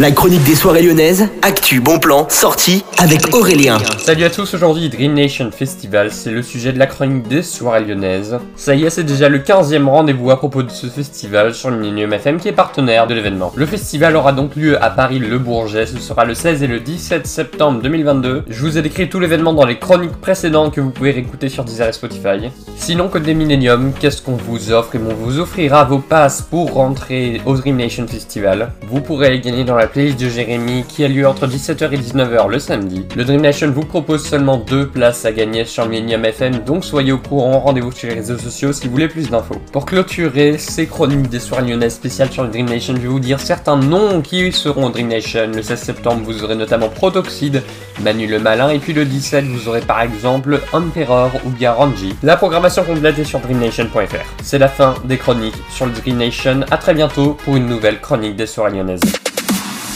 La chronique des soirées lyonnaises, actu, bon plan, sortie avec Aurélien. Salut à tous, aujourd'hui Dream Nation Festival, c'est le sujet de la chronique des soirées lyonnaises. Ça y est, c'est déjà le 15e rendez-vous à propos de ce festival sur le Millennium FM qui est partenaire de l'événement. Le festival aura donc lieu à Paris Le Bourget, ce sera le 16 et le 17 septembre 2022. Je vous ai décrit tout l'événement dans les chroniques précédentes que vous pouvez réécouter sur Deezer et Spotify. Sinon, côté Millennium, qu'est-ce qu'on vous offre Et on vous offrira vos passes pour rentrer au Dream Nation Festival. Vous pourrez les gagner dans la playlist de Jérémy qui a lieu entre 17h et 19h le samedi. Le Dream Nation vous propose seulement deux places à gagner sur Millennium FM, donc soyez au courant, rendez-vous sur les réseaux sociaux si vous voulez plus d'infos. Pour clôturer ces chroniques des soirées lyonnaises spéciales sur le Dream Nation, je vais vous dire certains noms qui seront au Dream Nation. Le 16 septembre, vous aurez notamment Protoxide, Manu le Malin, et puis le 17, vous aurez par exemple Emperor ou Garanji. La programmation complète est sur dreamnation.fr. C'est la fin des chroniques sur le Dream Nation. À très bientôt pour une nouvelle chronique des soirées lyonnaises.